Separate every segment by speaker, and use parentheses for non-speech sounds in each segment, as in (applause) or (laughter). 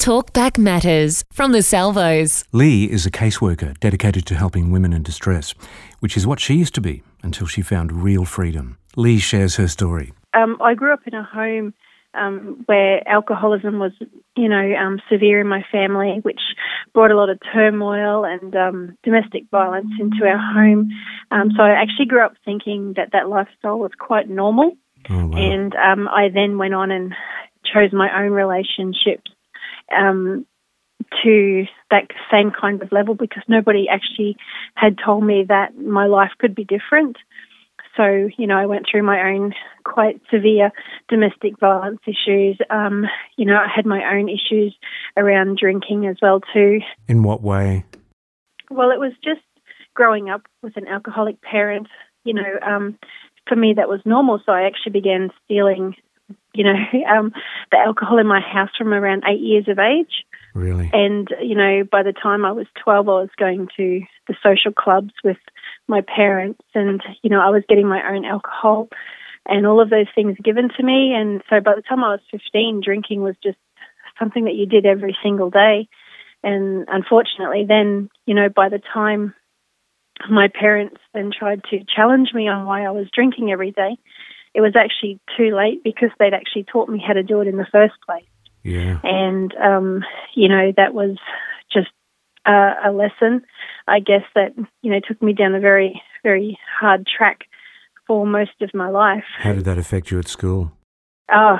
Speaker 1: Talkback Matters from the Salvos.
Speaker 2: Lee is a caseworker dedicated to helping women in distress, which is what she used to be until she found real freedom. Lee shares her story.
Speaker 3: Um, I grew up in a home um, where alcoholism was, you know, um, severe in my family, which brought a lot of turmoil and um, domestic violence into our home. Um, so I actually grew up thinking that that lifestyle was quite normal.
Speaker 2: Oh, wow.
Speaker 3: And um, I then went on and chose my own relationships um, to that same kind of level because nobody actually had told me that my life could be different. So, you know, I went through my own quite severe domestic violence issues. Um, you know, I had my own issues around drinking as well too.
Speaker 2: In what way?
Speaker 3: Well, it was just growing up with an alcoholic parent. You know, um, for me that was normal. So I actually began stealing, you know, (laughs) um, the alcohol in my house from around eight years of age.
Speaker 2: Really?
Speaker 3: And, you know, by the time I was 12, I was going to the social clubs with my parents and, you know, I was getting my own alcohol and all of those things given to me. And so by the time I was 15, drinking was just something that you did every single day. And unfortunately, then, you know, by the time my parents then tried to challenge me on why I was drinking every day, it was actually too late because they'd actually taught me how to do it in the first place.
Speaker 2: Yeah.
Speaker 3: And, um, you know, that was just uh, a lesson, I guess, that, you know, took me down a very, very hard track for most of my life.
Speaker 2: How did that affect you at school?
Speaker 3: Oh,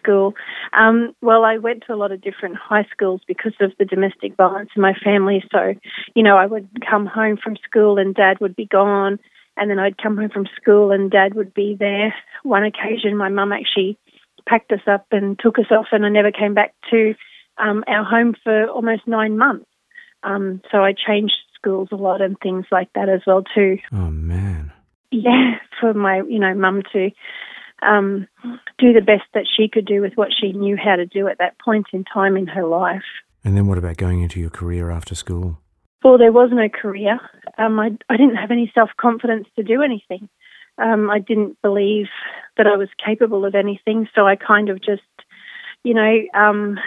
Speaker 3: school. Um, well, I went to a lot of different high schools because of the domestic violence in my family. So, you know, I would come home from school and dad would be gone. And then I'd come home from school and dad would be there. One occasion, my mum actually packed us up and took us off, and I never came back to um, our home for almost nine months. Um, so I changed schools a lot and things like that as well too.
Speaker 2: Oh, man.
Speaker 3: Yeah, for my you know mum to um, do the best that she could do with what she knew how to do at that point in time in her life.
Speaker 2: And then what about going into your career after school?
Speaker 3: Well, there was no career. Um, I, I didn't have any self confidence to do anything. Um, I didn't believe that I was capable of anything, so I kind of just, you know, um,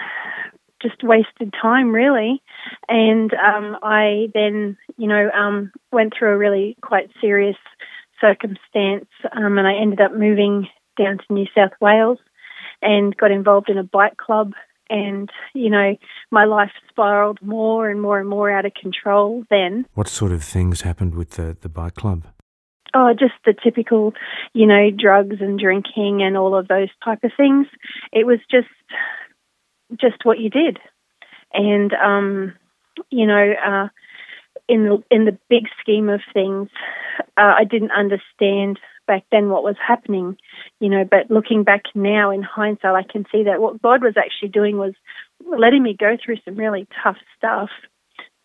Speaker 3: just wasted time really. And um, I then, you know, um, went through a really quite serious circumstance, um, and I ended up moving down to New South Wales and got involved in a bike club. And, you know, my life spiraled more and more and more out of control then.
Speaker 2: What sort of things happened with the, the bike club?
Speaker 3: Oh, just the typical, you know, drugs and drinking and all of those type of things. It was just, just what you did, and um, you know, uh, in the in the big scheme of things, uh, I didn't understand back then what was happening, you know. But looking back now in hindsight, I can see that what God was actually doing was letting me go through some really tough stuff,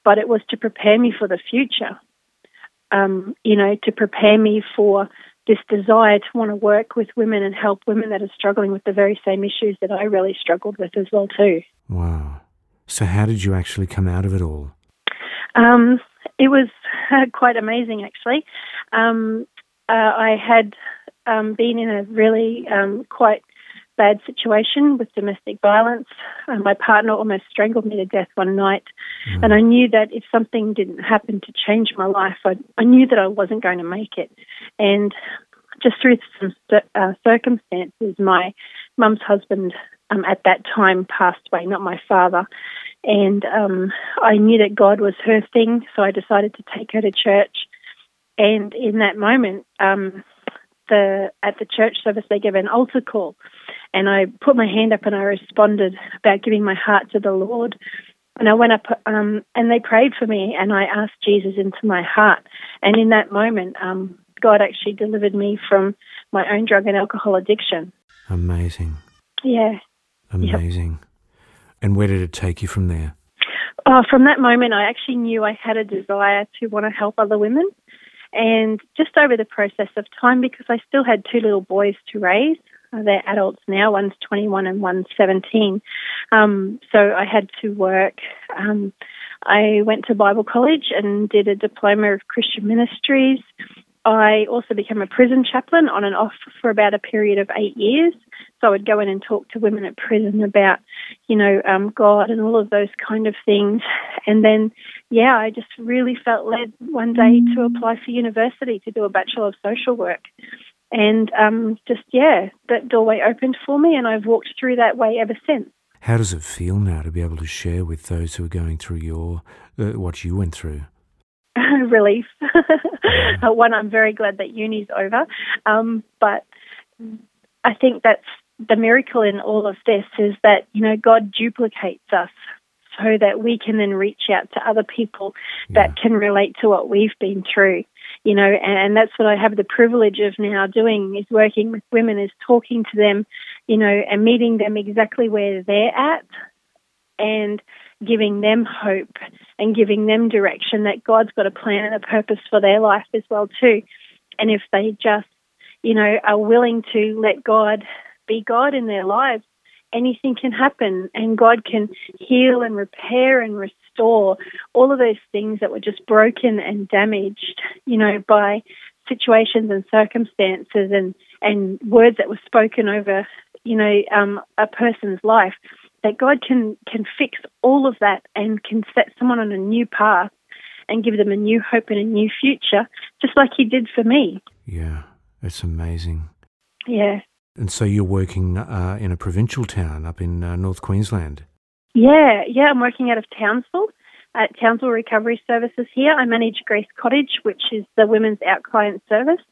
Speaker 3: but it was to prepare me for the future um, you know, to prepare me for this desire to want to work with women and help women that are struggling with the very same issues that I really struggled with as well too.
Speaker 2: Wow. So how did you actually come out of it all?
Speaker 3: Um, it was uh, (laughs) quite amazing actually. Um, uh, I had um, been in a really um, quite bad situation with domestic violence. Uh, my partner almost strangled me to death one night, mm. and I knew that if something didn't happen to change my life, I, I knew that I wasn't going to make it. And just through some uh, circumstances, my mum's husband um, at that time passed away, not my father. And um, I knew that God was her thing, so I decided to take her to church. And in that moment, um, the at the church service they gave an altar call, and I put my hand up and I responded about giving my heart to the Lord. And I went up um, and they prayed for me, and I asked Jesus into my heart. And in that moment, um, God actually delivered me from my own drug and alcohol addiction.
Speaker 2: Amazing.
Speaker 3: Yeah.
Speaker 2: Amazing. Yep. And where did it take you from there?
Speaker 3: Oh, from that moment, I actually knew I had a desire to want to help other women. And just over the process of time, because I still had two little boys to raise, uh, they're adults now, one's 21 and one's 17. Um, so I had to work. Um, I went to Bible college and did a diploma of Christian ministries. I also became a prison chaplain on and off for about a period of eight years. So I would go in and talk to women at prison about, you know, um, God and all of those kind of things. And then, yeah, I just really felt led one day to apply for university to do a Bachelor of Social Work. And um, just, yeah, that doorway opened for me, and I've walked through that way ever since.
Speaker 2: How does it feel now to be able to share with those who are going through your uh, what you went through? (laughs)
Speaker 3: Relief. (laughs) One, I'm very glad that uni's over, um, but I think that's the miracle in all of this is that you know God duplicates us so that we can then reach out to other people that yeah. can relate to what we've been through you know and that's what i have the privilege of now doing is working with women is talking to them you know and meeting them exactly where they're at and giving them hope and giving them direction that god's got a plan and a purpose for their life as well too and if they just you know are willing to let god be god in their lives anything can happen and God can heal and repair and restore all of those things that were just broken and damaged, you know, by situations and circumstances and, and words that were spoken over, you know, um, a person's life. That God can can fix all of that and can set someone on a new path and give them a new hope and a new future, just like He did for me.
Speaker 2: Yeah, it's amazing.
Speaker 3: Yeah.
Speaker 2: And so you're working uh, in a provincial town up in uh, North Queensland?
Speaker 3: Yeah, yeah, I'm working out of Townsville at Townsville Recovery Services here. I manage Grace Cottage, which is the women's out client service.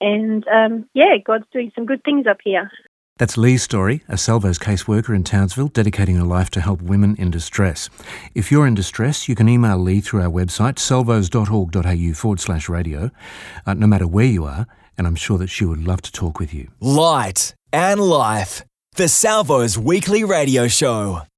Speaker 3: And um, yeah, God's doing some good things up here.
Speaker 2: That's Lee's story, a Salvos caseworker in Townsville dedicating her life to help women in distress. If you're in distress, you can email Lee through our website, salvos.org.au forward slash radio, uh, no matter where you are, and I'm sure that she would love to talk with you.
Speaker 4: Light and Life, the Salvos Weekly Radio Show.